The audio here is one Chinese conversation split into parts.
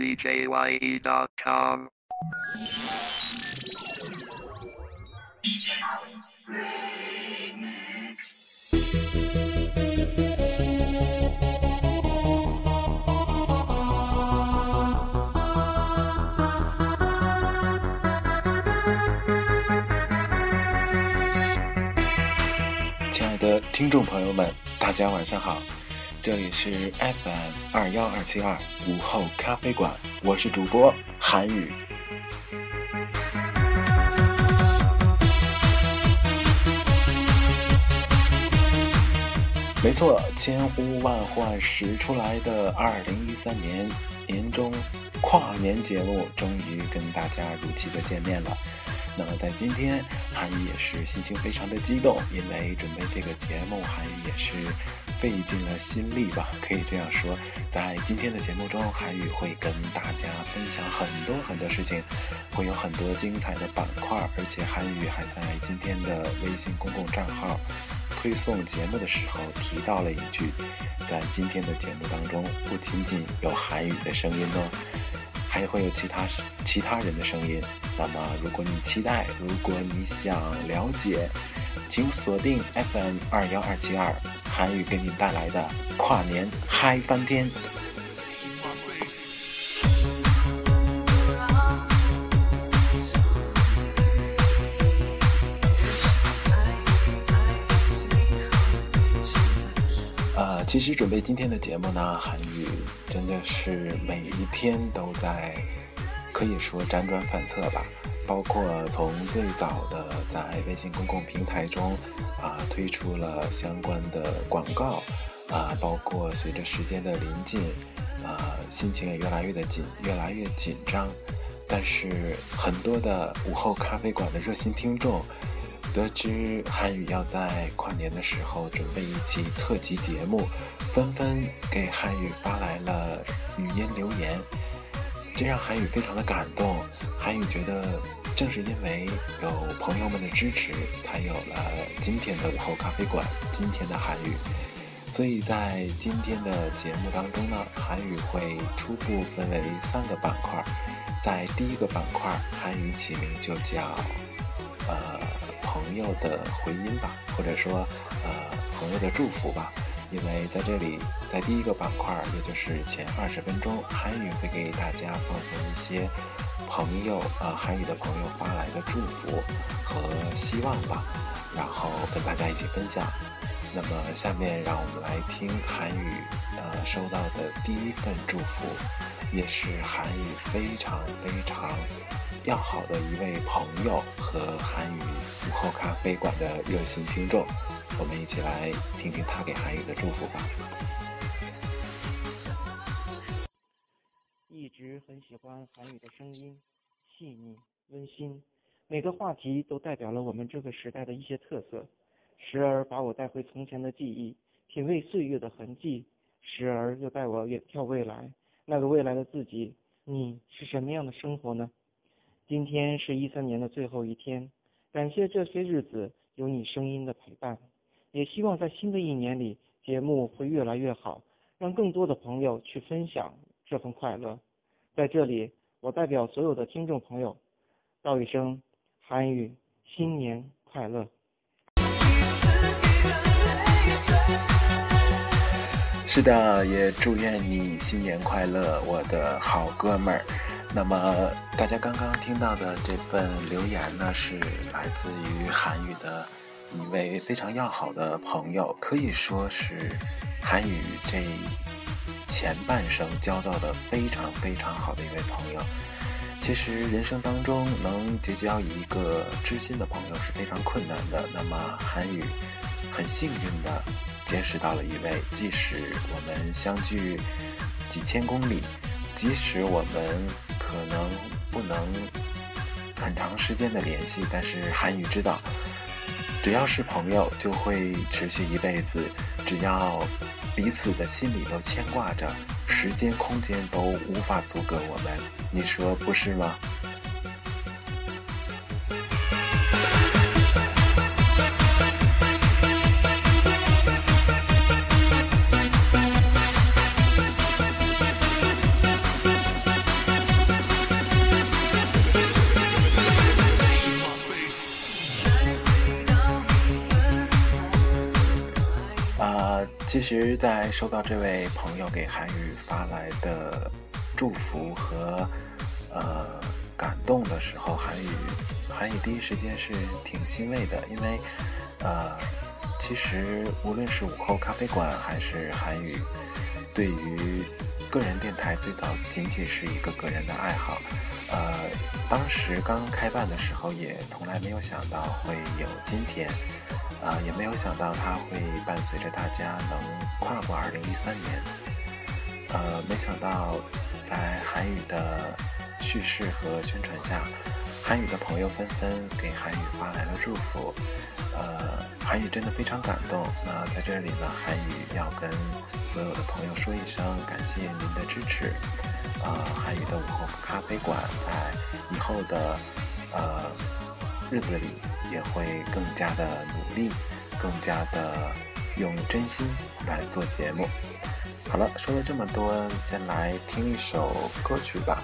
djye.com。亲爱的听众朋友们，大家晚上好，这里是 FM 二幺二七二午后咖啡馆，我是主播韩宇。没错，千呼万唤始出来的二零一三年年终跨年节目，终于跟大家如期的见面了。那么在今天，韩宇也是心情非常的激动，因为准备这个节目，韩宇也是费尽了心力吧，可以这样说。在今天的节目中，韩宇会跟大家分享很多很多事情，会有很多精彩的板块，而且韩宇还在今天的微信公共账号。推送节目的时候提到了一句，在今天的节目当中，不仅仅有韩语的声音哦，还会有其他其他人的声音。那么，如果你期待，如果你想了解，请锁定 FM 二幺二七二，韩语给你带来的跨年嗨翻天。其实准备今天的节目呢，韩语真的是每一天都在，可以说辗转反侧吧。包括从最早的在微信公共平台中啊推出了相关的广告啊，包括随着时间的临近啊，心情也越来越的紧，越来越紧张。但是很多的午后咖啡馆的热心听众。得知韩语要在跨年的时候准备一期特辑节目，纷纷给韩语发来了语音留言，这让韩语非常的感动。韩语觉得，正是因为有朋友们的支持，才有了今天的午后咖啡馆，今天的韩语。所以在今天的节目当中呢，韩语会初步分为三个板块，在第一个板块，韩语起名就叫，呃。朋友的回音吧，或者说，呃，朋友的祝福吧。因为在这里，在第一个板块，也就是前二十分钟，韩语会给大家放送一些朋友，呃，韩语的朋友发来的祝福和希望吧，然后跟大家一起分享。那么，下面让我们来听韩语，呃，收到的第一份祝福，也是韩语非常非常。要好的一位朋友和韩语午后咖啡馆的热心听众，我们一起来听听他给韩语的祝福吧。一直很喜欢韩语的声音，细腻温馨，每个话题都代表了我们这个时代的一些特色，时而把我带回从前的记忆，品味岁月的痕迹，时而又带我远眺未来，那个未来的自己，你是什么样的生活呢？今天是一三年的最后一天，感谢这些日子有你声音的陪伴，也希望在新的一年里节目会越来越好，让更多的朋友去分享这份快乐。在这里，我代表所有的听众朋友，道一声韩语新年快乐。是的，也祝愿你新年快乐，我的好哥们儿。那么大家刚刚听到的这份留言呢，是来自于韩语的一位非常要好的朋友，可以说是韩语这前半生交到的非常非常好的一位朋友。其实人生当中能结交一个知心的朋友是非常困难的。那么韩语很幸运的结识到了一位，即使我们相距几千公里。即使我们可能不能很长时间的联系，但是韩宇知道，只要是朋友就会持续一辈子。只要彼此的心里都牵挂着，时间空间都无法阻隔我们。你说不是吗？其实，在收到这位朋友给韩宇发来的祝福和呃感动的时候，韩宇韩宇第一时间是挺欣慰的，因为呃，其实无论是午后咖啡馆还是韩宇，对于个人电台最早仅仅是一个个人的爱好，呃，当时刚开办的时候也从来没有想到会有今天。啊，也没有想到它会伴随着大家能跨过2013年。呃，没想到在韩语的叙事和宣传下，韩语的朋友纷纷给韩语发来了祝福。呃，韩语真的非常感动。那在这里呢，韩语要跟所有的朋友说一声感谢您的支持。啊，韩语的午后咖啡馆在以后的呃日子里。也会更加的努力，更加的用真心来做节目。好了，说了这么多，先来听一首歌曲吧。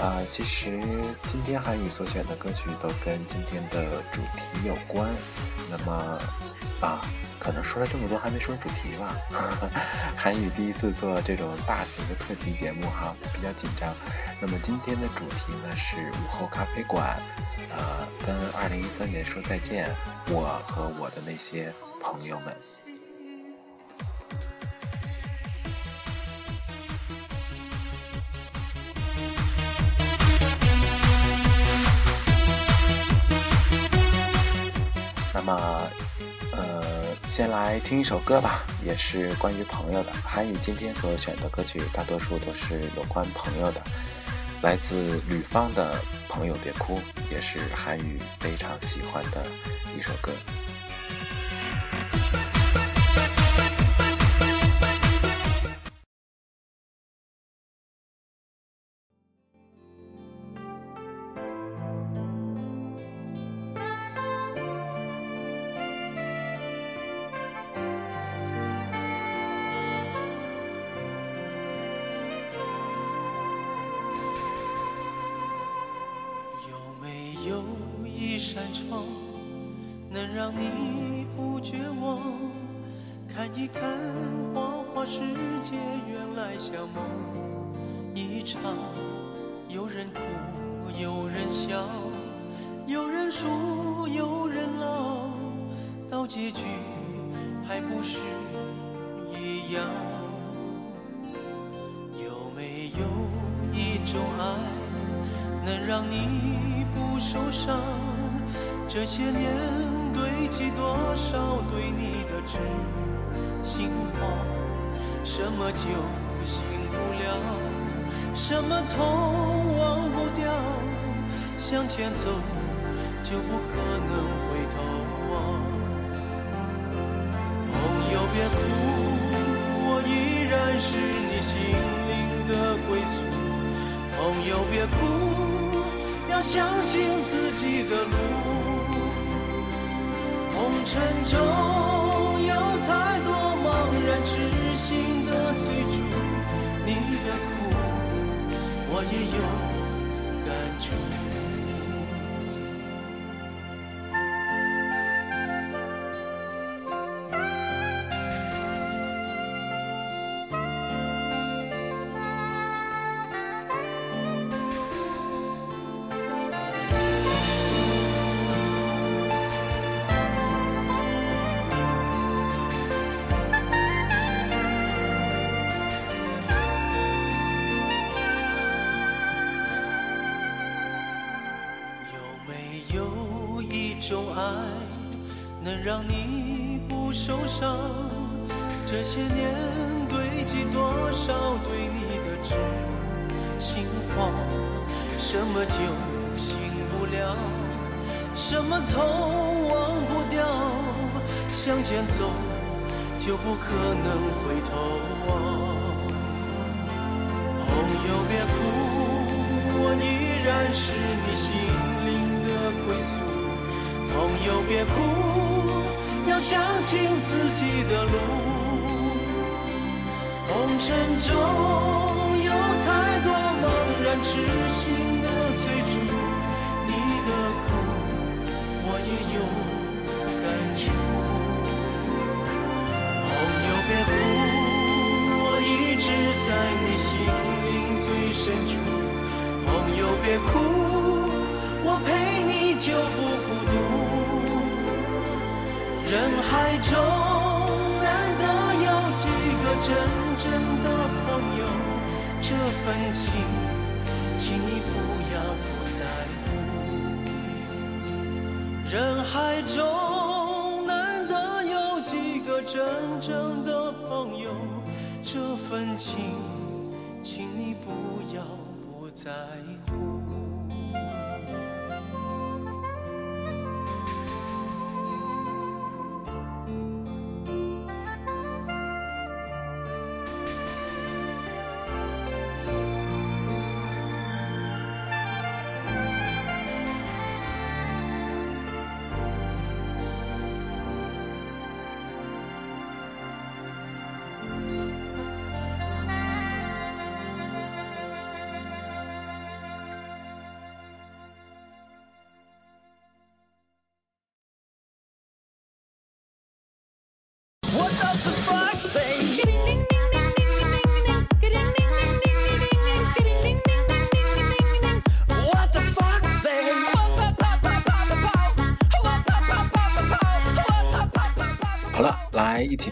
呃，其实今天韩语所选的歌曲都跟今天的主题有关。那么，啊。可能说了这么多还没说主题吧？韩语第一次做这种大型的特辑节目哈，比较紧张。那么今天的主题呢是午后咖啡馆，呃，跟二零一三年说再见，我和我的那些朋友们。那么。呃先来听一首歌吧，也是关于朋友的。韩语今天所选的歌曲，大多数都是有关朋友的。来自吕方的《朋友别哭》，也是韩语非常喜欢的一首歌。扇窗能让你不绝望，看一看花花世界，原来像梦一场。有人哭，有人笑，有人输，有人老，到结局还不是一样？有没有一种爱，能让你不受伤？这些年堆积多少对你的痴心话？什么酒醒不了，什么痛忘不掉？向前走就不可能尘中有太多茫然痴心的追逐，你的苦我也有。种爱能让你不受伤，这些年堆积多少对你的痴心话？什么酒醒不了，什么痛忘不掉？向前走就不可能回头望。朋友别哭，我依然是你心灵的归宿。朋友别哭，要相信自己的路。红尘中有太多茫然痴心的追逐，你的苦我也有感触。朋友别哭，我一直在你心灵最深处。朋友别哭，我陪你就不孤单。人海中难得有几个真正的朋友，这份情，请你不要不在乎。人海中难得有几个真正的朋友，这份情，请你不要不在乎。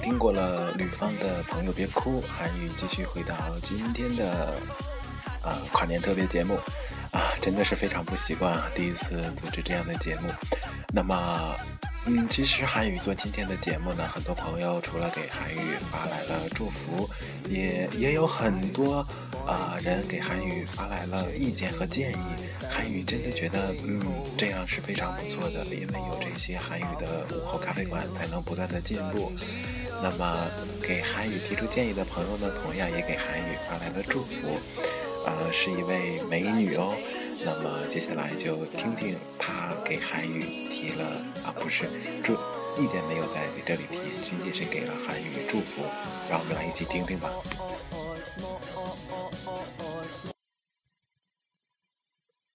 听过了吕方的朋友别哭，韩语继续回到今天的啊跨年特别节目啊，真的是非常不习惯啊，第一次组织这样的节目。那么，嗯，其实韩语做今天的节目呢，很多朋友除了给韩语发来了祝福，也也有很多啊、人给韩语发来了意见和建议。韩语真的觉得，嗯，这样是非常不错的，因为有这些韩语的午后咖啡馆才能不断的进步。那么，给韩语提出建议的朋友呢，同样也给韩语发来了祝福，呃，是一位美女哦。那么接下来就听听她给韩语提了啊，不是祝意见没有在这里提，仅仅是给了韩语祝福，让我们来一起听听吧。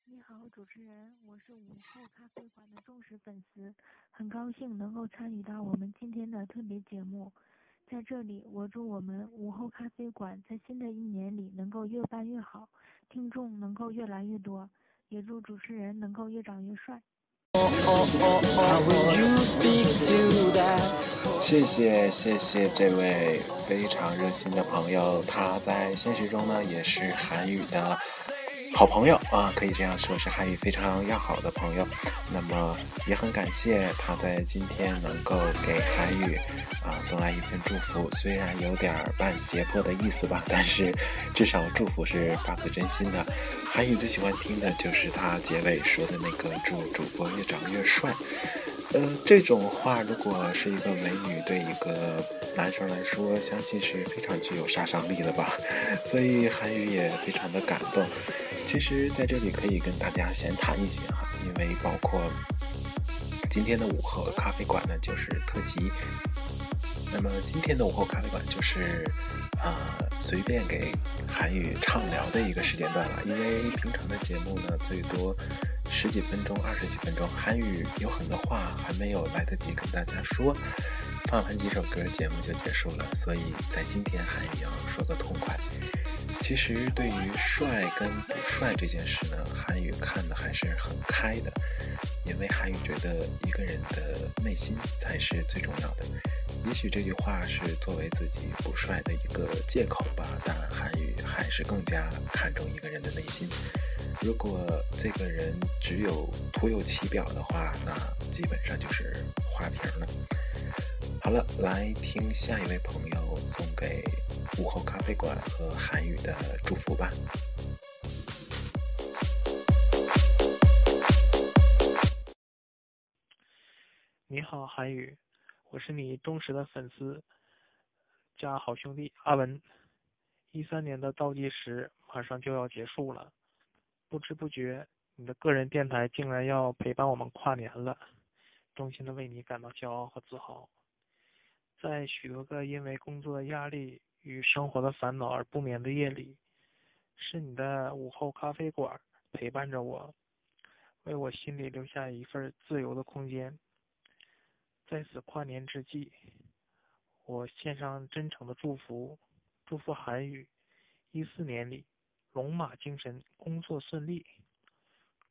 你好，主持人，我是午后咖啡馆的忠实粉丝，很高兴能够参与到我们今天的特别节目。在这里，我祝我们午后咖啡馆在新的一年里能够越办越好，听众能够越来越多，也祝主持人能够越长越帅。谢谢谢谢这位非常热心的朋友，他在现实中呢也是韩语的好朋友啊，可以这样说是韩语非常要好的朋友。那么也很感谢他在今天能够给韩语啊送来一份祝福，虽然有点儿半胁迫的意思吧，但是至少祝福是发自真心的。韩语最喜欢听的就是他结尾说的那个祝主播越长越帅。呃，这种话如果是一个美女对一个男生来说，相信是非常具有杀伤力的吧。所以韩语也非常的感动。其实，在这里可以跟大家闲谈一些哈，因为包括今天的午后咖啡馆呢，就是特辑。那么今天的午后咖啡馆就是啊、随便给韩语畅聊的一个时间段了，因为平常的节目呢，最多十几分钟、二十几分钟，韩语有很多话还没有来得及跟大家说，放完几首歌，节目就结束了。所以在今天韩语要说个痛快。其实对于帅跟不帅这件事呢，韩语看的还是很开的，因为韩语觉得一个人的内心才是最重要的。也许这句话是作为自己不帅的一个借口吧，但韩语还是更加看重一个人的内心。如果这个人只有徒有其表的话，那基本上就是花瓶了。好了，来听下一位朋友送给午后咖啡馆和韩语的祝福吧。你好，韩语，我是你忠实的粉丝加好兄弟阿文。一三年的倒计时马上就要结束了，不知不觉，你的个人电台竟然要陪伴我们跨年了，衷心的为你感到骄傲和自豪。在许多个因为工作的压力与生活的烦恼而不眠的夜里，是你的午后咖啡馆陪伴着我，为我心里留下一份自由的空间。在此跨年之际，我献上真诚的祝福，祝福韩语一四年里龙马精神，工作顺利。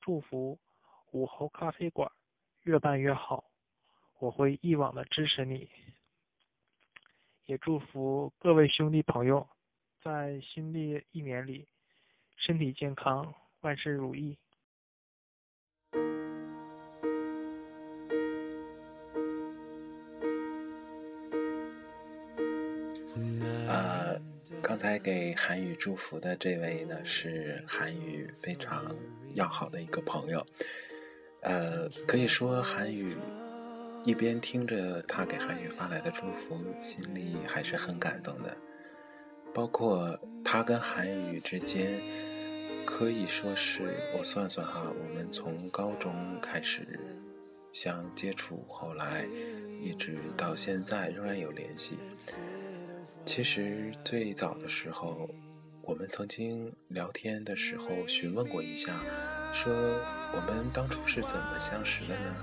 祝福午后咖啡馆越办越好，我会一往的支持你。也祝福各位兄弟朋友，在新的一年里身体健康，万事如意。呃，刚才给韩语祝福的这位呢，是韩语非常要好的一个朋友。呃，可以说韩语一边听着他给韩语发来的祝福，心里还是很感动的。包括他跟韩语之间，可以说是我算算哈，我们从高中开始相接触，后来一直到现在仍然有联系。其实最早的时候，我们曾经聊天的时候询问过一下，说我们当初是怎么相识的呢？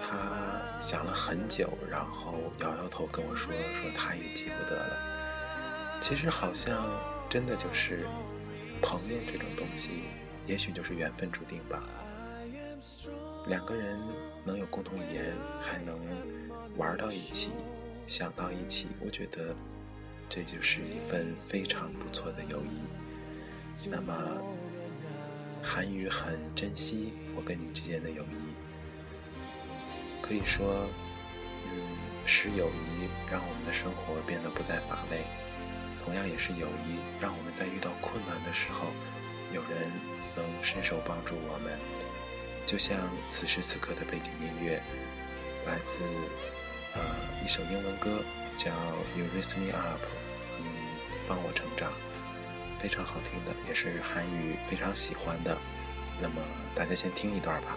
他想了很久，然后摇摇头跟我说，说他也记不得了。其实好像真的就是朋友这种东西，也许就是缘分注定吧。两个人能有共同语言，还能玩到一起，想到一起，我觉得。这就是一份非常不错的友谊。那么，韩语很珍惜我跟你之间的友谊。可以说，嗯，是友谊让我们的生活变得不再乏味，同样也是友谊让我们在遇到困难的时候，有人能伸手帮助我们。就像此时此刻的背景音乐，来自呃一首英文歌。叫 You Raise Me Up，你帮我成长，非常好听的，也是韩语非常喜欢的。那么大家先听一段吧。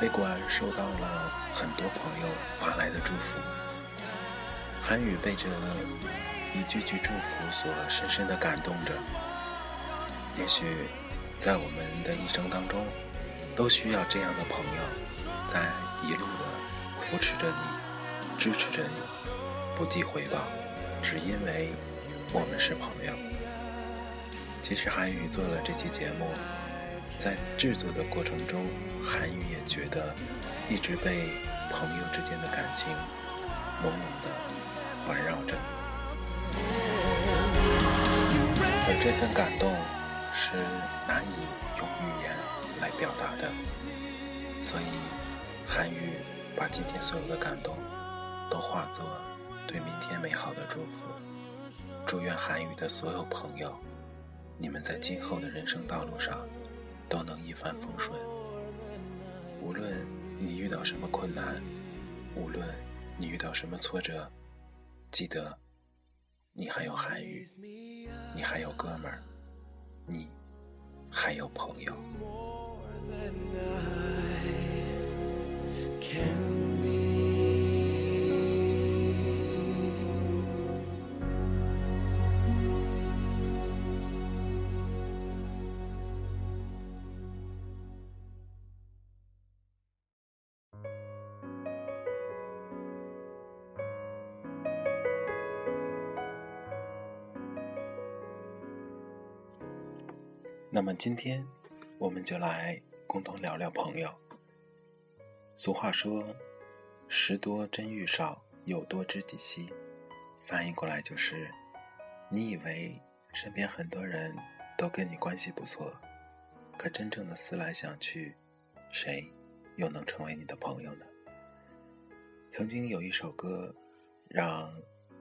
午后咖啡馆收到了很多朋友发来的祝福。韩语被这一句句祝福所深深的感动着。也许，在我们的一生当中，都需要这样的朋友，在一路的扶持着你，支持着你，不计回报，只因为我们是朋友。其实韩语做了这期节目。在制作的过程中，韩语也觉得一直被朋友之间的感情浓浓的环绕着，而这份感动是难以用语言来表达的。所以，韩语把今天所有的感动都化作对明天美好的祝福。祝愿韩语的所有朋友，你们在今后的人生道路上。都能一帆风顺。无论你遇到什么困难，无论你遇到什么挫折，记得，你还有韩语，你还有哥们儿，你还有朋友。那么今天，我们就来共同聊聊朋友。俗话说：“时多真遇少，友多知己稀。”翻译过来就是：你以为身边很多人都跟你关系不错，可真正的思来想去，谁又能成为你的朋友呢？曾经有一首歌，让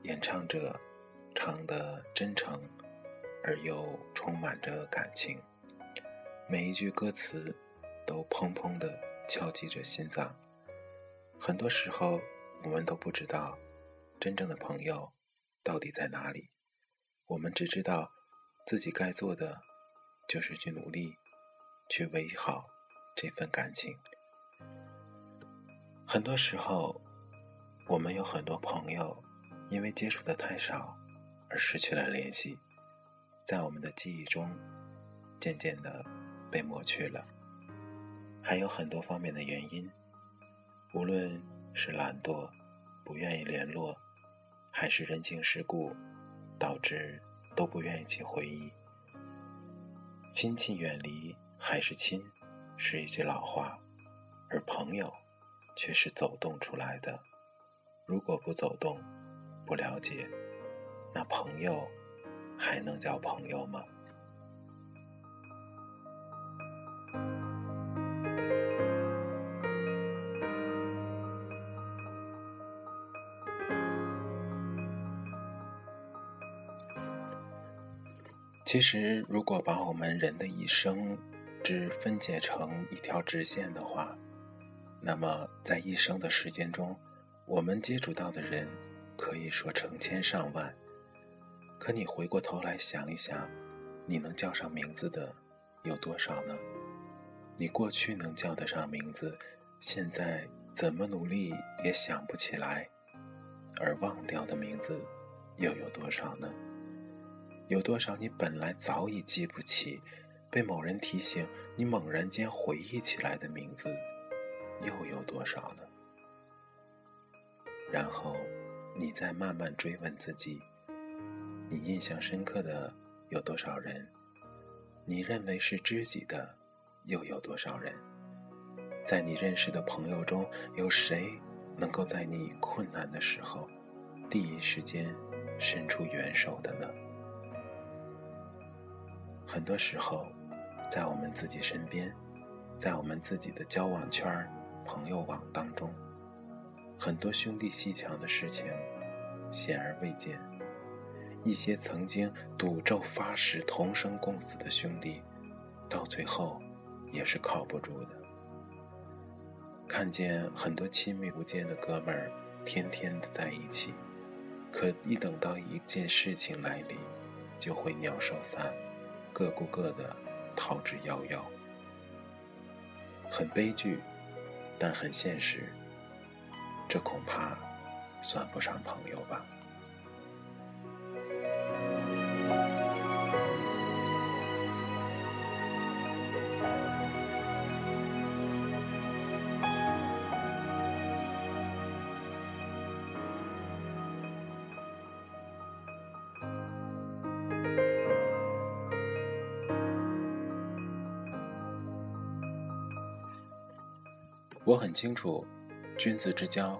演唱者唱的真诚。而又充满着感情，每一句歌词都砰砰地敲击着心脏。很多时候，我们都不知道真正的朋友到底在哪里。我们只知道自己该做的就是去努力，去维好这份感情。很多时候，我们有很多朋友，因为接触的太少而失去了联系，在我们的记忆中渐渐的被抹去了。还有很多方面的原因，无论是懒惰、不愿意联络，还是人情世故，导致都不愿意去回忆。亲戚远离还是亲，是一句老话，而朋友。却是走动出来的。如果不走动，不了解，那朋友还能叫朋友吗？其实，如果把我们人的一生只分解成一条直线的话，那么，在一生的时间中，我们接触到的人可以说成千上万。可你回过头来想一想，你能叫上名字的有多少呢？你过去能叫得上名字，现在怎么努力也想不起来，而忘掉的名字又有多少呢？有多少你本来早已记不起，被某人提醒，你猛然间回忆起来的名字？又有多少呢？然后，你再慢慢追问自己：你印象深刻的有多少人？你认为是知己的又有多少人？在你认识的朋友中，有谁能够在你困难的时候第一时间伸出援手的呢？很多时候，在我们自己身边，在我们自己的交往圈。朋友网当中，很多兄弟阋墙的事情显而未见。一些曾经赌咒发誓同生共死的兄弟，到最后也是靠不住的。看见很多亲密无间的哥们儿天天的在一起，可一等到一件事情来临，就会鸟兽散，各顾各的，逃之夭夭，很悲剧。但很现实，这恐怕算不上朋友吧。我很清楚，君子之交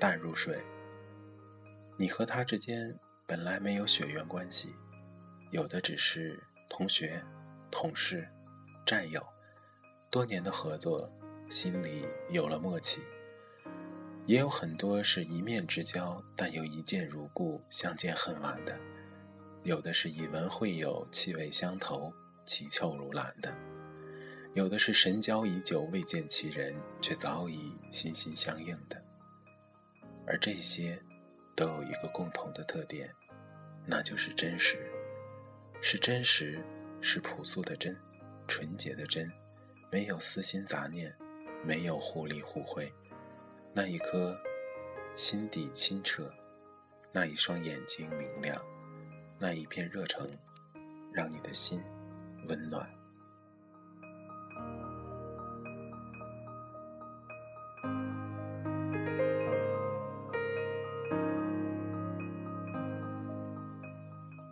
淡如水。你和他之间本来没有血缘关系，有的只是同学、同事、战友，多年的合作，心里有了默契。也有很多是一面之交，但又一见如故，相见恨晚的；有的是以文会友，气味相投，乞俏如兰的。有的是神交已久未见其人，却早已心心相印的，而这些都有一个共同的特点，那就是真实，是真实，是朴素的真，纯洁的真，没有私心杂念，没有互利互惠，那一颗心底清澈，那一双眼睛明亮，那一片热诚，让你的心温暖。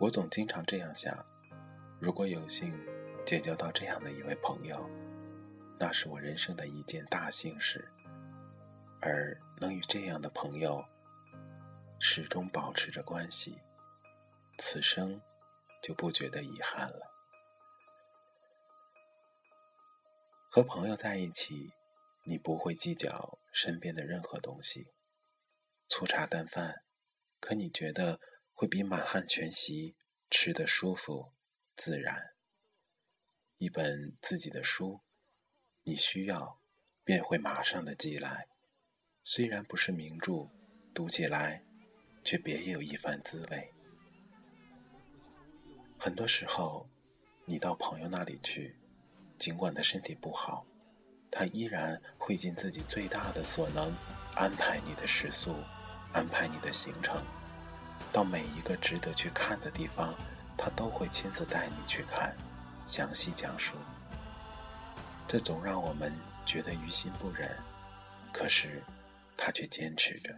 我总经常这样想：如果有幸结交到这样的一位朋友，那是我人生的一件大幸事。而能与这样的朋友始终保持着关系，此生就不觉得遗憾了。和朋友在一起，你不会计较身边的任何东西，粗茶淡饭，可你觉得。会比满汉全席吃得舒服、自然。一本自己的书，你需要便会马上的寄来。虽然不是名著，读起来却别有一番滋味。很多时候，你到朋友那里去，尽管他身体不好，他依然会尽自己最大的所能安排你的食宿，安排你的行程，到每一个值得去看的地方，他都会亲自带你去看，详细讲述。这总让我们觉得于心不忍，可是他却坚持着。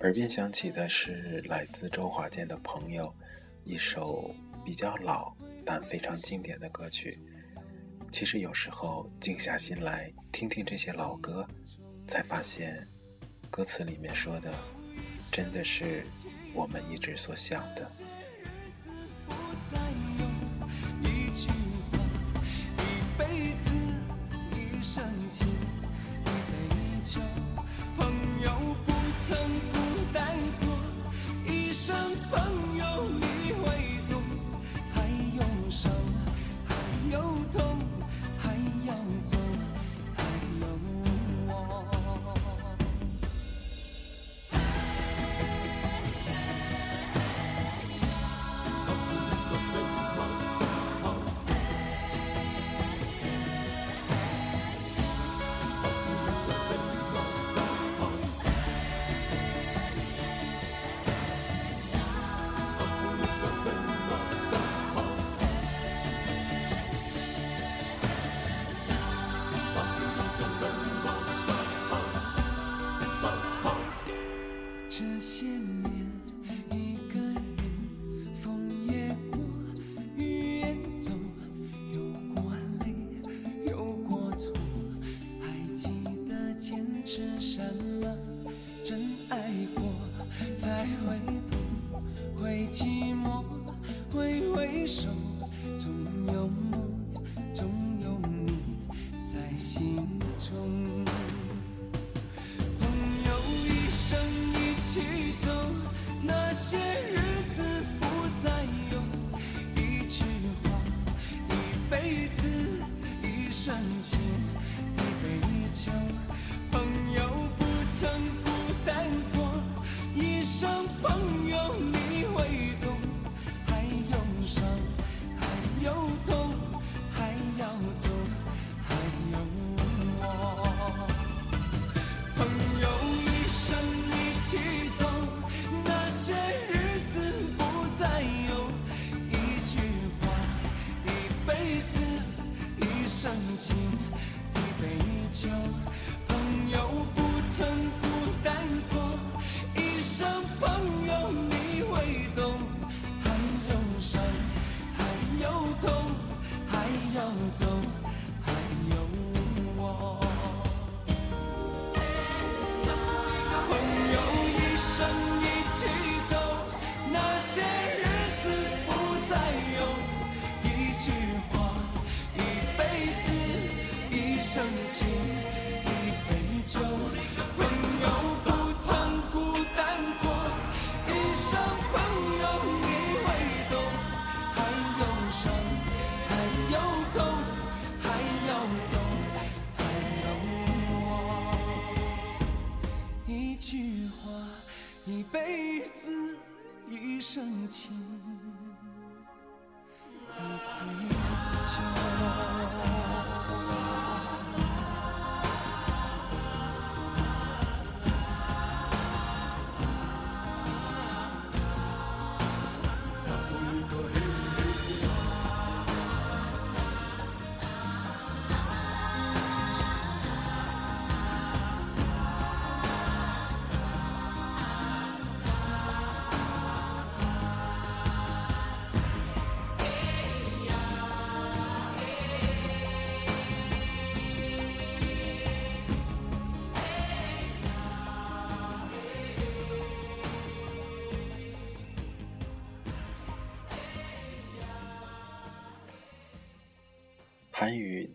耳边响起的是来自周华健的朋友，一首比较老但非常经典的歌曲。其实有时候静下心来听听这些老歌，才发现歌词里面说的，真的是我们一直所想的。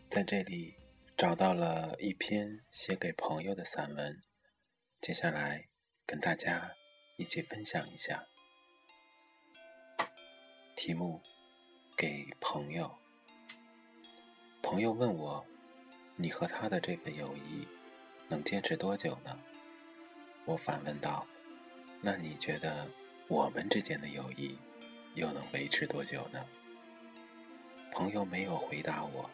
在这里找到了一篇写给朋友的散文，接下来跟大家一起分享一下。题目：给朋友。朋友问我：“你和他的这份友谊能坚持多久呢？”我反问道：“那你觉得我们之间的友谊又能维持多久呢？”朋友没有回答我，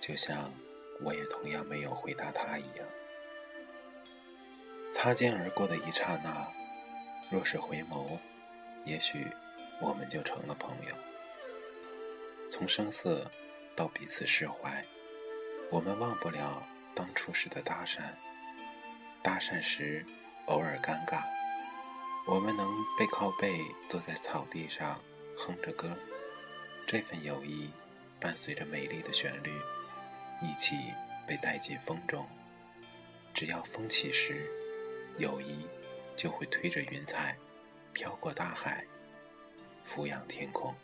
就像我也同样没有回答他一样。擦肩而过的一刹那，若是回眸，也许我们就成了朋友。从生涩到彼此释怀，我们忘不了当初时的搭讪。搭讪时偶尔尴尬，我们能背靠背坐在草地上哼着歌，这份友谊。伴随着美丽的旋律，一起被带进风中。只要风起时，友谊就会推着云彩飘过大海，俯仰天空。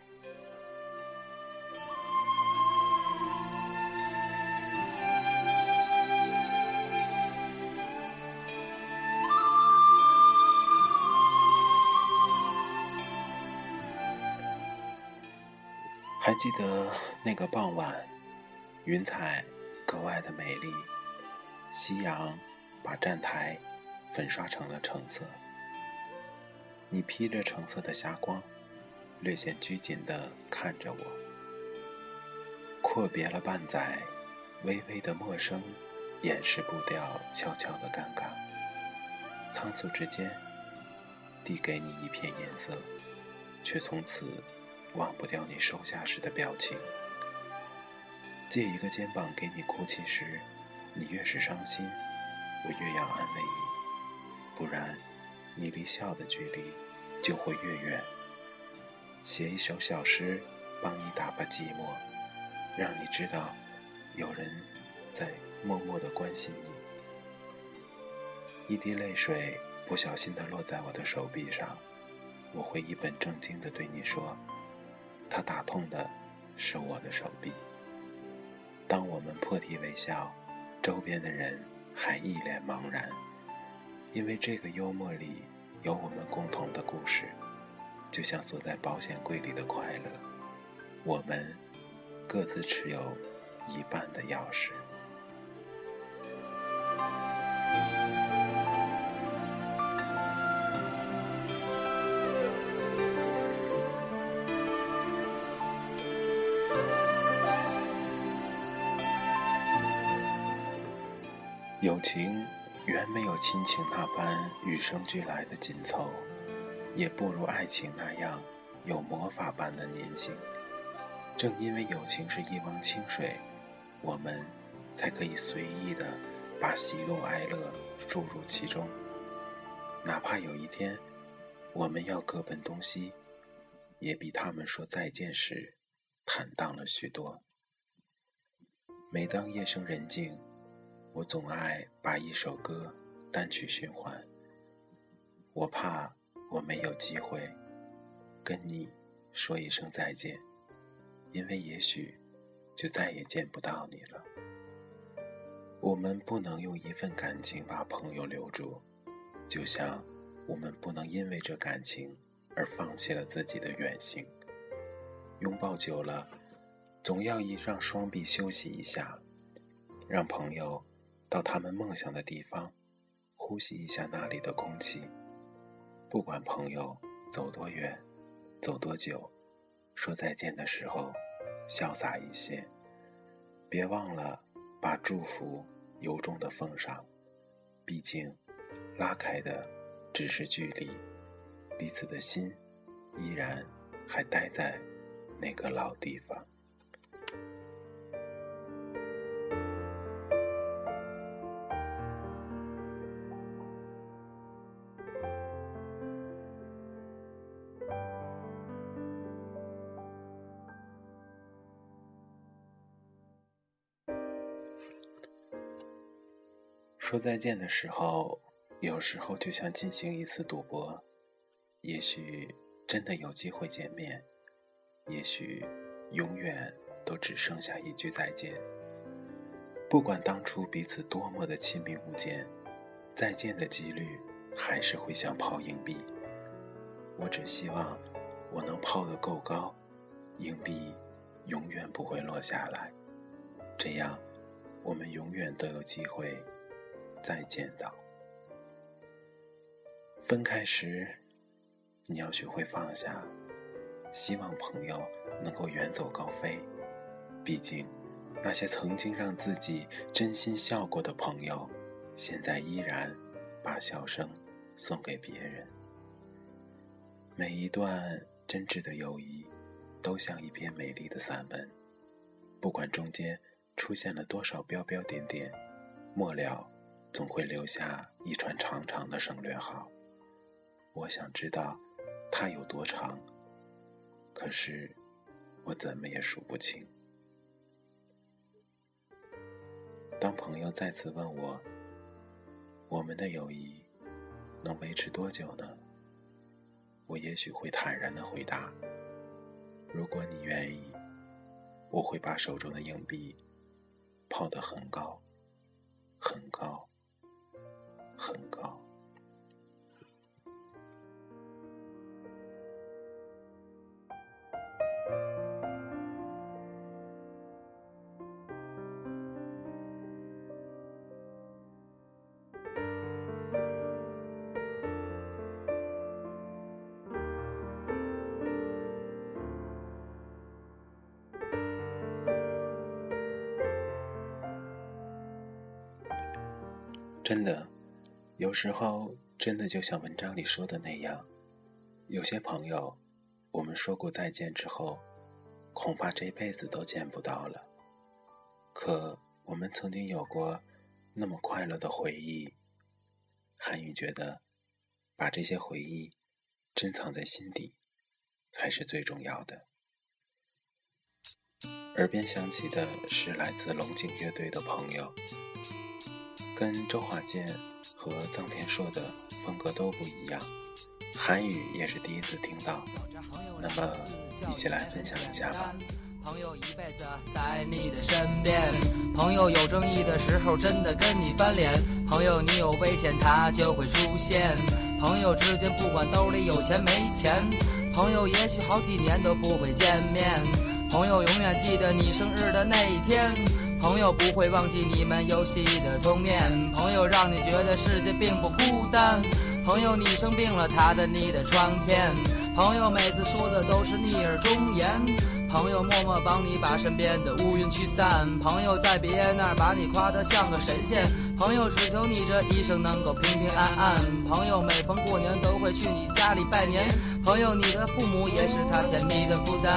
还记得那个傍晚，云彩格外的美丽，夕阳把站台粉刷成了橙色。你披着橙色的霞光，略显拘谨地看着我。阔别了半载，微微的陌生掩饰不掉悄悄的尴尬。仓促之间，递给你一片颜色，却从此。忘不掉你收下时的表情，借一个肩膀给你哭泣时，你越是伤心，我越要安慰你，不然你离笑的距离就会越远。写一首小诗，帮你打发寂寞，让你知道有人在默默的关心你。一滴泪水不小心的落在我的手臂上，我会一本正经的对你说。他打痛的是我的手臂。当我们破涕为笑，周边的人还一脸茫然，因为这个幽默里有我们共同的故事，就像锁在保险柜里的快乐，我们各自持有一半的钥匙。情远没有亲情那般与生俱来的紧凑，也不如爱情那样有魔法般的粘性。正因为友情是一汪清水，我们才可以随意的把喜怒哀乐注入其中。哪怕有一天我们要各奔东西，也比他们说再见时坦荡了许多。每当夜深人静。我总爱把一首歌单曲循环，我怕我没有机会跟你说一声再见，因为也许就再也见不到你了。我们不能用一份感情把朋友留住，就像我们不能因为这感情而放弃了自己的远行。拥抱久了，总要一让双臂休息一下，让朋友。到他们梦想的地方，呼吸一下那里的空气。不管朋友走多远，走多久，说再见的时候，潇洒一些。别忘了把祝福由衷的奉上。毕竟，拉开的只是距离，彼此的心依然还待在那个老地方。说再见的时候，有时候就像进行一次赌博，也许真的有机会见面，也许永远都只剩下一句再见。不管当初彼此多么的亲密无间，再见的几率还是会像抛硬币。我只希望我能抛得够高，硬币永远不会落下来，这样我们永远都有机会再见到。分开时，你要学会放下。希望朋友能够远走高飞，毕竟那些曾经让自己真心笑过的朋友，现在依然把笑声送给别人。每一段真挚的友谊，都像一篇美丽的散文，不管中间出现了多少标标点点，末了总会留下一串长长的省略号。我想知道，它有多长。可是，我怎么也数不清。当朋友再次问我：“我们的友谊能维持多久呢？”我也许会坦然的回答：“如果你愿意，我会把手中的硬币抛得很高，很高，很高。”真的，有时候真的就像文章里说的那样，有些朋友，我们说过再见之后，恐怕这辈子都见不到了。可我们曾经有过那么快乐的回忆，韩宇觉得，把这些回忆珍藏在心底，才是最重要的。耳边响起的是来自龙井乐队的朋友。跟周华健和臧天朔的风格都不一样，韩语也是第一次听到，那么一起来分享一下吧。朋友一辈子在你的身边，朋友有争议的时候真的跟你翻脸，朋友你有危险他就会出现，朋友之间不管兜里有钱没钱，朋友也许好几年都不会见面，朋友永远记得你生日的那一天。朋友不会忘记你们游戏的童年，朋友让你觉得世界并不孤单，朋友你生病了，他在你的窗前，朋友每次说的都是逆耳忠言，朋友默默帮你把身边的乌云驱散，朋友在别人那儿把你夸得像个神仙，朋友只求你这一生能够平平安安，朋友每逢过年都会去你家里拜年，朋友你的父母也是他甜蜜的负担。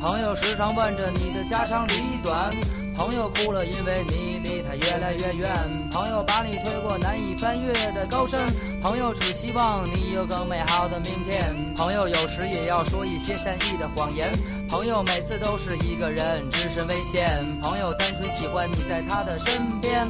朋友时常问着你的家长里短。朋友哭了，因为你离他越来越远。朋友把你推过难以翻越的高山。朋友只希望你有更美好的明天。朋友有时也要说一些善意的谎言。朋友每次都是一个人置身危险。朋友单纯喜欢你在他的身边。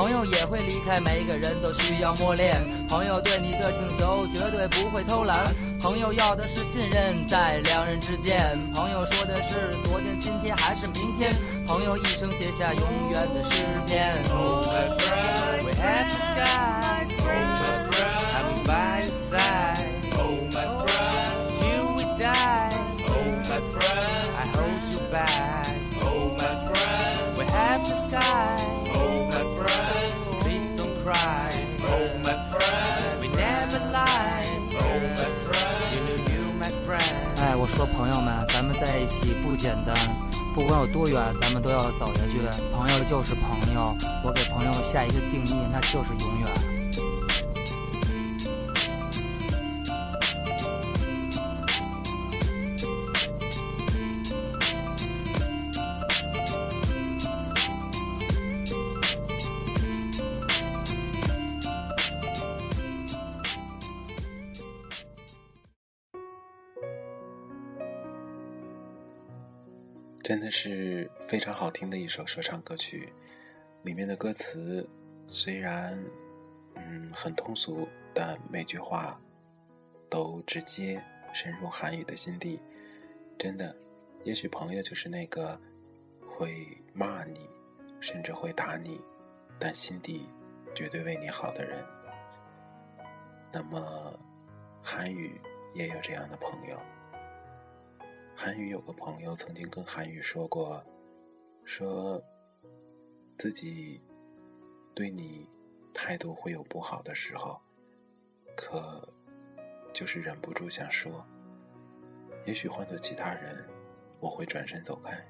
朋友也会离开，每个人都需要磨练。朋友对你的请求绝对不会偷懒。朋友要的是信任在两人之间。朋友说的是昨天、今天还是明天。朋友一生写下永远的诗篇。Oh my friend, we have the sky. Oh my friend, I'm by your side. 说朋友们，咱们在一起不简单。不管有多远，咱们都要走下去。朋友就是朋友，我给朋友下一个定义，那就是永远。是非常好听的一首说唱歌曲，里面的歌词虽然嗯很通俗，但每句话都直接深入韩语的心底。真的，也许朋友就是那个会骂你，甚至会打你，但心底绝对为你好的人。那么，韩语也有这样的朋友。韩语有个朋友曾经跟韩语说过，说自己对你态度会有不好的时候，可就是忍不住想说。也许换做其他人，我会转身走开，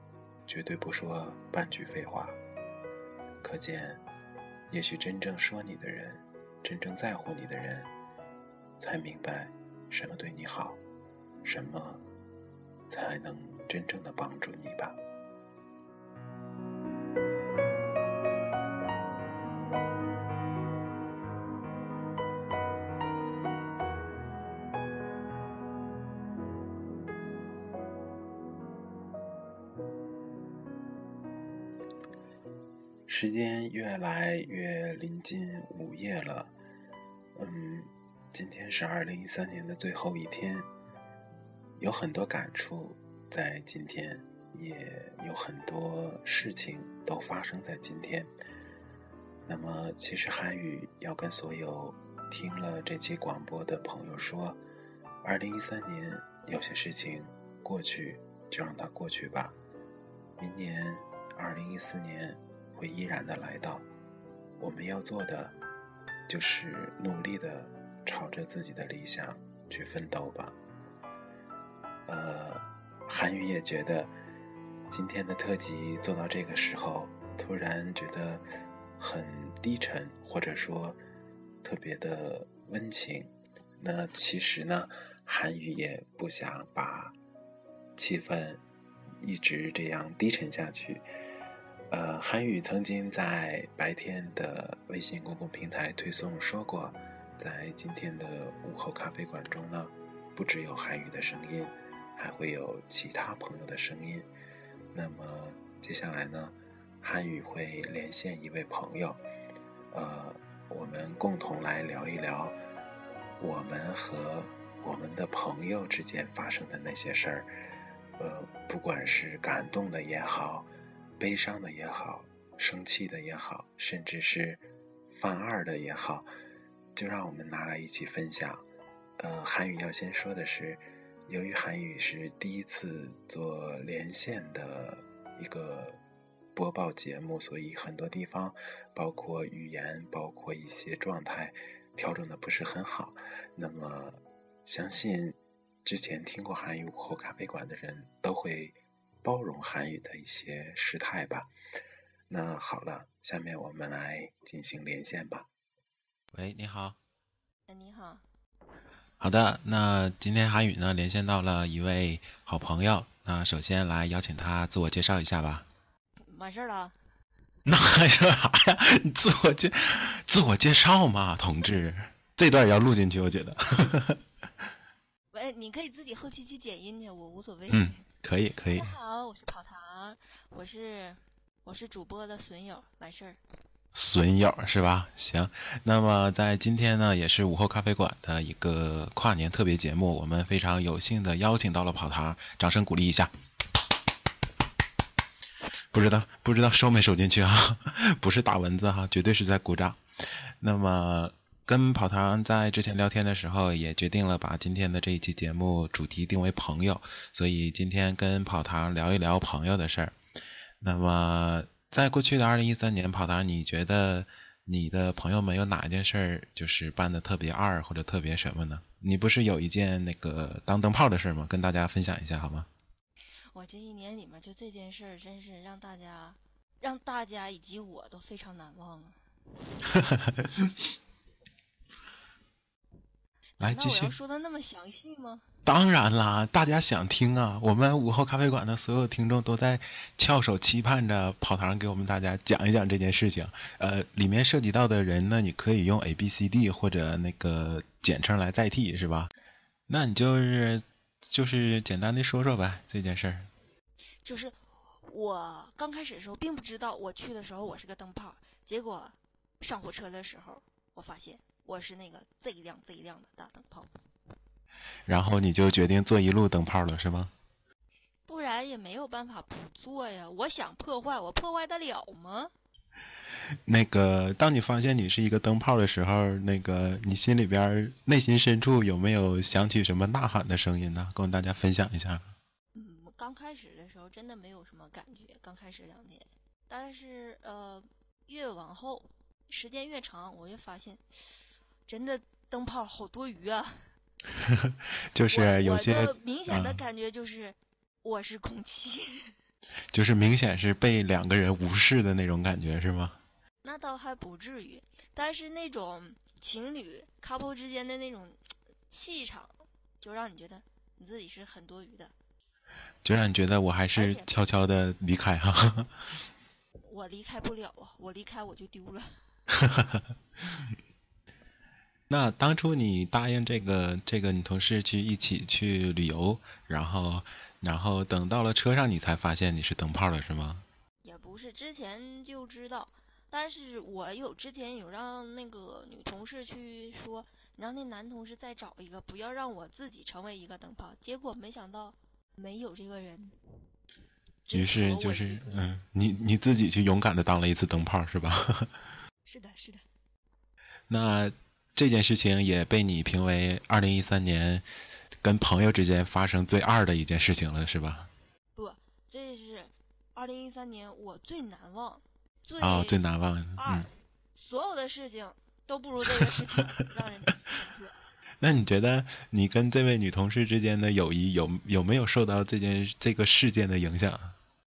绝对不说半句废话。可见，也许真正说你的人，真正在乎你的人，才明白什么对你好，什么。才能真正的帮助你吧。时间越来越临近午夜了，嗯，今天是二零一三年的最后一天。有很多感触，在今天，也有很多事情都发生在今天。那么，其实韩语要跟所有听了这期广播的朋友说：，二零一三年有些事情过去就让它过去吧。明年二零一四年会依然的来到，我们要做的就是努力的朝着自己的理想去奋斗吧。呃，韩语也觉得今天的特辑做到这个时候，突然觉得很低沉，或者说特别的温情。那其实呢，韩语也不想把气氛一直这样低沉下去。呃，韩语曾经在白天的微信公共平台推送说过，在今天的午后咖啡馆中呢，不只有韩语的声音。还会有其他朋友的声音。那么接下来呢，韩语会连线一位朋友，呃，我们共同来聊一聊我们和我们的朋友之间发生的那些事儿。呃，不管是感动的也好，悲伤的也好，生气的也好，甚至是犯二的也好，就让我们拿来一起分享。呃，韩语要先说的是。由于韩语是第一次做连线的一个播报节目，所以很多地方，包括语言，包括一些状态，调整的不是很好。那么，相信之前听过韩语午后咖啡馆的人都会包容韩语的一些失态吧。那好了，下面我们来进行连线吧。喂，你好。哎，你好。好的，那今天韩语呢连线到了一位好朋友，那首先来邀请他自我介绍一下吧。完事儿了？那还说啥呀？你自我介自我介绍嘛，同志，这段也要录进去，我觉得。喂，你可以自己后期去剪音去，我无所谓。嗯，可以可以。大家好，我是跑堂，我是我是主播的损友，完事儿。损友是吧？行，那么在今天呢，也是午后咖啡馆的一个跨年特别节目，我们非常有幸的邀请到了跑堂，掌声鼓励一下。不知道不知道收没收进去啊？不是打蚊子哈，绝对是在鼓掌。那么跟跑堂在之前聊天的时候，也决定了把今天的这一期节目主题定为朋友，所以今天跟跑堂聊一聊朋友的事儿。那么。在过去的二零一三年，跑堂，你觉得你的朋友们有哪一件事儿就是办的特别二或者特别什么呢？你不是有一件那个当灯泡的事儿吗？跟大家分享一下好吗？我这一年里面就这件事儿，真是让大家、让大家以及我都非常难忘啊。来继续。说的那么详细吗？当然啦，大家想听啊！我们午后咖啡馆的所有听众都在翘首期盼着跑堂给我们大家讲一讲这件事情。呃，里面涉及到的人呢，你可以用 A、B、C、D 或者那个简称来代替，是吧？那你就是就是简单的说说呗，这件事儿。就是我刚开始的时候并不知道，我去的时候我是个灯泡，结果上火车的时候，我发现我是那个最亮最亮的大灯泡。然后你就决定做一路灯泡了，是吗？不然也没有办法不做呀。我想破坏，我破坏得了吗？那个，当你发现你是一个灯泡的时候，那个你心里边内心深处有没有响起什么呐喊的声音呢？跟大家分享一下。嗯，刚开始的时候真的没有什么感觉，刚开始两天，但是呃，越往后时间越长，我越发现，真的灯泡好多余啊。就是有些明显的感觉就是我是空气，就是明显是被两个人无视的那种感觉，是吗？那倒还不至于，但是那种情侣 couple 之间的那种气场，就让你觉得你自己是很多余的，就让你觉得我还是悄悄的离开哈。我离开不了啊，我离开我就丢了。那当初你答应这个这个女同事去一起去旅游，然后然后等到了车上，你才发现你是灯泡了，是吗？也不是，之前就知道。但是我有之前有让那个女同事去说，让那男同事再找一个，不要让我自己成为一个灯泡。结果没想到没有这个人。于是就是嗯，你你自己去勇敢的当了一次灯泡，是吧？是的，是的。那这件事情也被你评为二零一三年跟朋友之间发生最二的一件事情了，是吧？不，这是二零一三年我最难忘。最哦，最难忘。嗯，所有的事情都不如这个事情 让人。那你觉得你跟这位女同事之间的友谊有有没有受到这件这个事件的影响？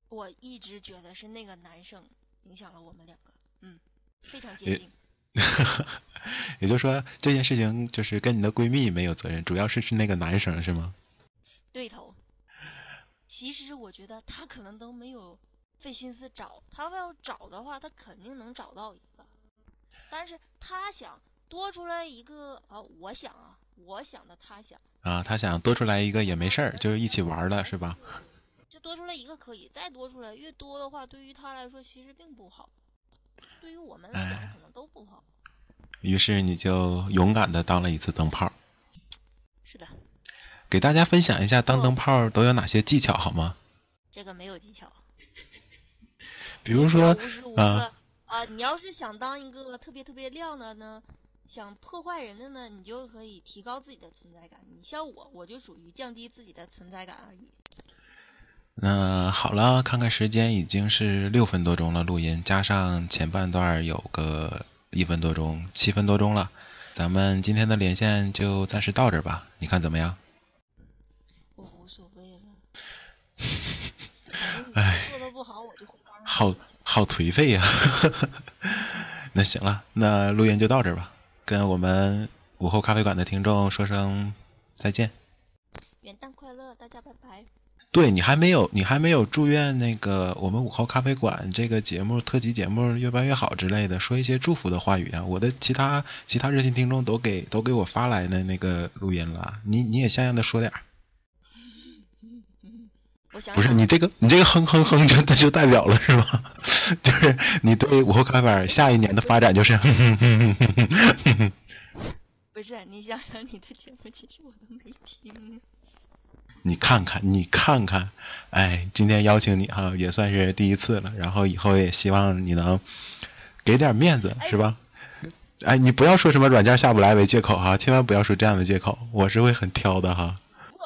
我一直觉得是那个男生影响了我们两个，嗯，非常坚定。也就是说，这件事情就是跟你的闺蜜没有责任，主要是是那个男生，是吗？对头。其实我觉得他可能都没有。费心思找他要找的话，他肯定能找到一个。但是他想多出来一个啊，我想啊，我想的他想啊，他想多出来一个也没事儿，就是一起玩了，是吧？就多出来一个可以，再多出来越多的话，对于他来说其实并不好，对于我们来讲可能都不好。于是你就勇敢的当了一次灯泡。是的。给大家分享一下当灯泡都有哪些技巧好吗？这个没有技巧。比如说啊啊，你要是想当一个特别特别亮的呢，想破坏人的呢，你就可以提高自己的存在感。你像我，我就属于降低自己的存在感而已。那好了，看看时间，已经是六分多钟了，录音加上前半段有个一分多钟，七分多钟了。咱们今天的连线就暂时到这吧，你看怎么样？我无所谓了。哎。做的不好，我就。好好颓废呀！那行了，那录音就到这儿吧，跟我们午后咖啡馆的听众说声再见。元旦快乐，大家拜拜。对你还没有，你还没有祝愿那个我们午后咖啡馆这个节目特辑节目越办越好之类的，说一些祝福的话语啊！我的其他其他热心听众都给都给我发来的那个录音了，你你也像样的说点儿。不是你这个，你这个哼哼哼就那就代表了是吧？就是你对午后咖啡馆下一年的发展就是哼哼哼哼哼哼。不是你想想你的节目，其实我都没听。你看看，你看看，哎，今天邀请你哈，也算是第一次了。然后以后也希望你能给点面子，是吧？哎，你不要说什么软件下不来为借口哈，千万不要说这样的借口，我是会很挑的哈。我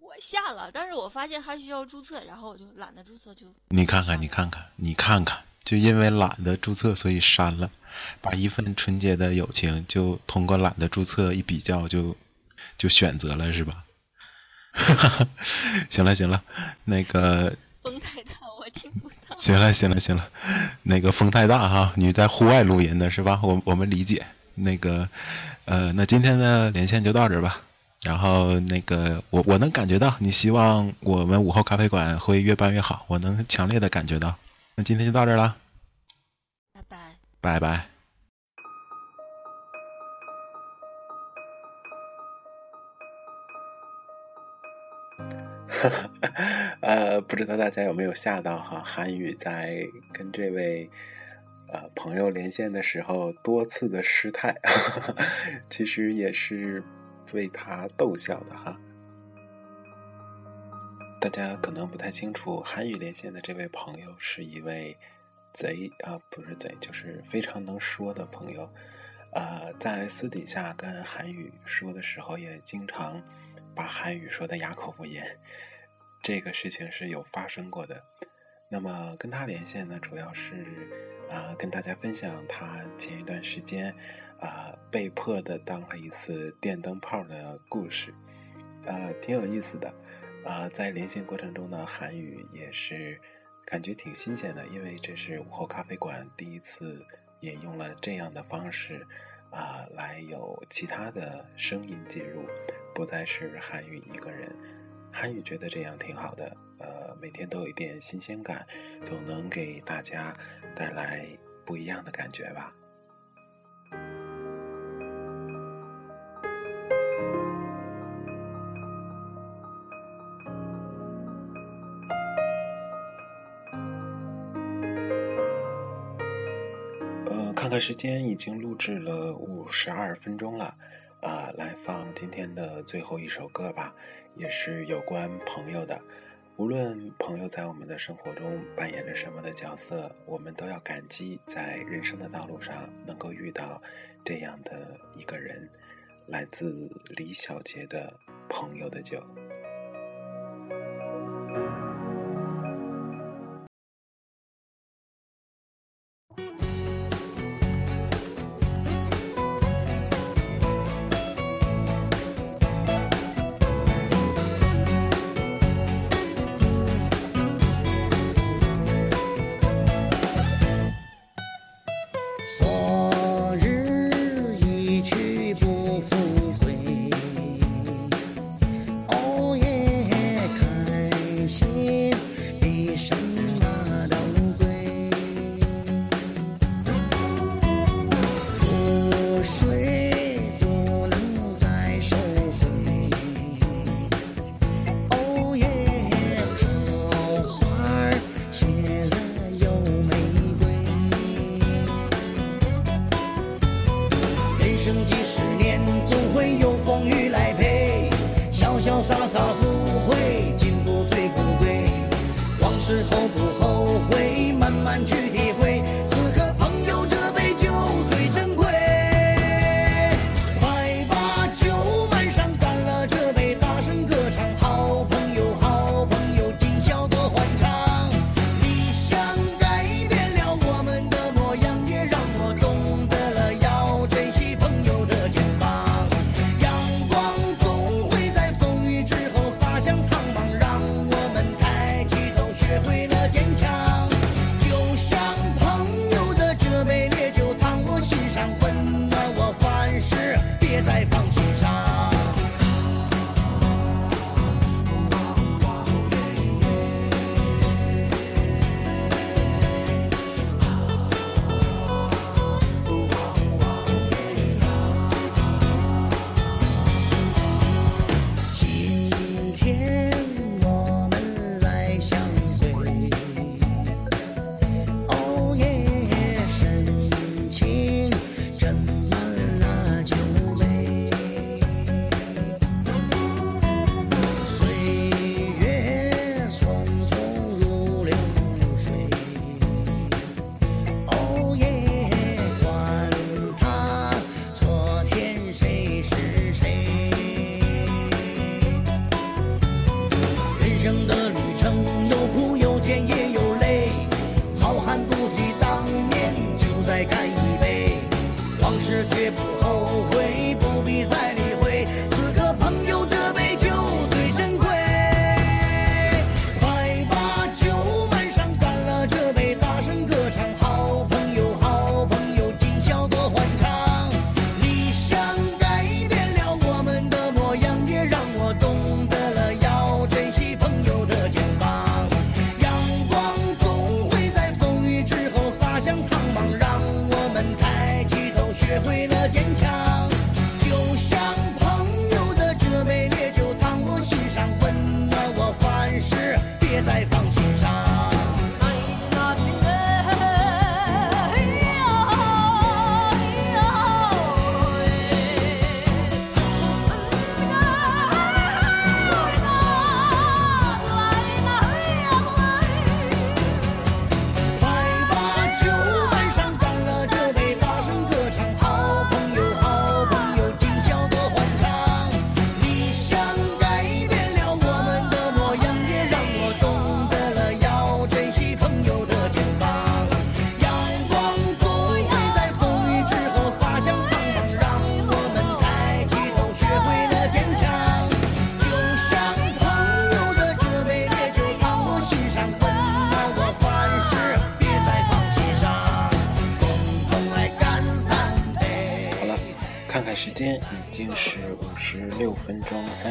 我下了，但是我发现还需要注册，然后我就懒得注册，就你看看，你看看，你看看，就因为懒得注册，所以删了，把一份纯洁的友情就通过懒得注册一比较，就就选择了，是吧？行了行了，那个 风太大，我听不到。行了行了行了，那个风太大哈，你在户外录音的是吧？我我们理解。那个呃，那今天的连线就到这吧。然后那个，我我能感觉到你希望我们午后咖啡馆会越办越好，我能强烈的感觉到。那今天就到这儿了，拜拜，拜拜。哈 哈呃，不知道大家有没有吓到哈？韩语在跟这位呃朋友连线的时候多次的失态，其实也是为他逗笑的哈。大家可能不太清楚，韩语连线的这位朋友是一位贼啊，不是贼，就是非常能说的朋友。呃，在私底下跟韩语说的时候，也经常把韩语说的哑口无言。这个事情是有发生过的。那么跟他连线呢，主要是啊，跟大家分享他前一段时间啊被迫的当了一次电灯泡的故事，啊，挺有意思的。啊，在连线过程中呢，韩语也是感觉挺新鲜的，因为这是午后咖啡馆第一次。引用了这样的方式，啊，来有其他的声音介入，不再是韩语一个人。韩语觉得这样挺好的，呃，每天都有一点新鲜感，总能给大家带来不一样的感觉吧。呃看看时间，已经录制了五十二分钟了，啊，来放今天的最后一首歌吧，也是有关朋友的。无论朋友在我们的生活中扮演着什么的角色，我们都要感激在人生的道路上能够遇到这样的一个人。来自李小杰的《朋友的酒》。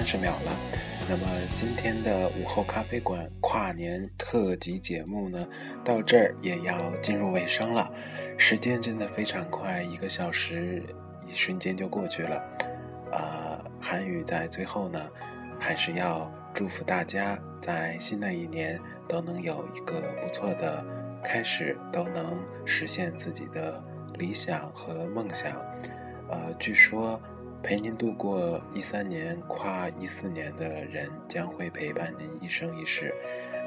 十秒了。那么今天的午后咖啡馆跨年特辑节目呢，到这儿也要进入尾声了。时间真的非常快，一个小时一瞬间就过去了。呃，韩语在最后呢，还是要祝福大家在新的一年都能有一个不错的开始，都能实现自己的理想和梦想。呃，据说。陪您度过一三年跨一四年的人将会陪伴您一生一世。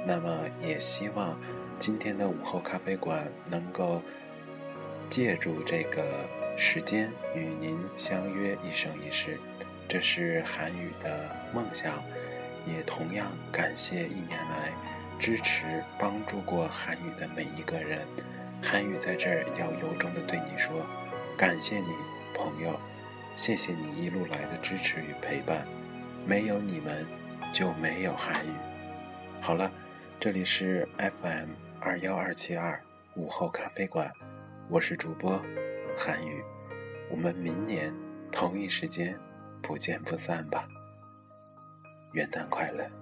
那么，也希望今天的午后咖啡馆能够借助这个时间与您相约一生一世。这是韩语的梦想，也同样感谢一年来支持帮助过韩语的每一个人。韩语在这儿要由衷的对你说，感谢你，朋友。谢谢你一路来的支持与陪伴，没有你们就没有韩语。好了，这里是 FM 二幺二七二午后咖啡馆，我是主播韩语，我们明年同一时间不见不散吧。元旦快乐！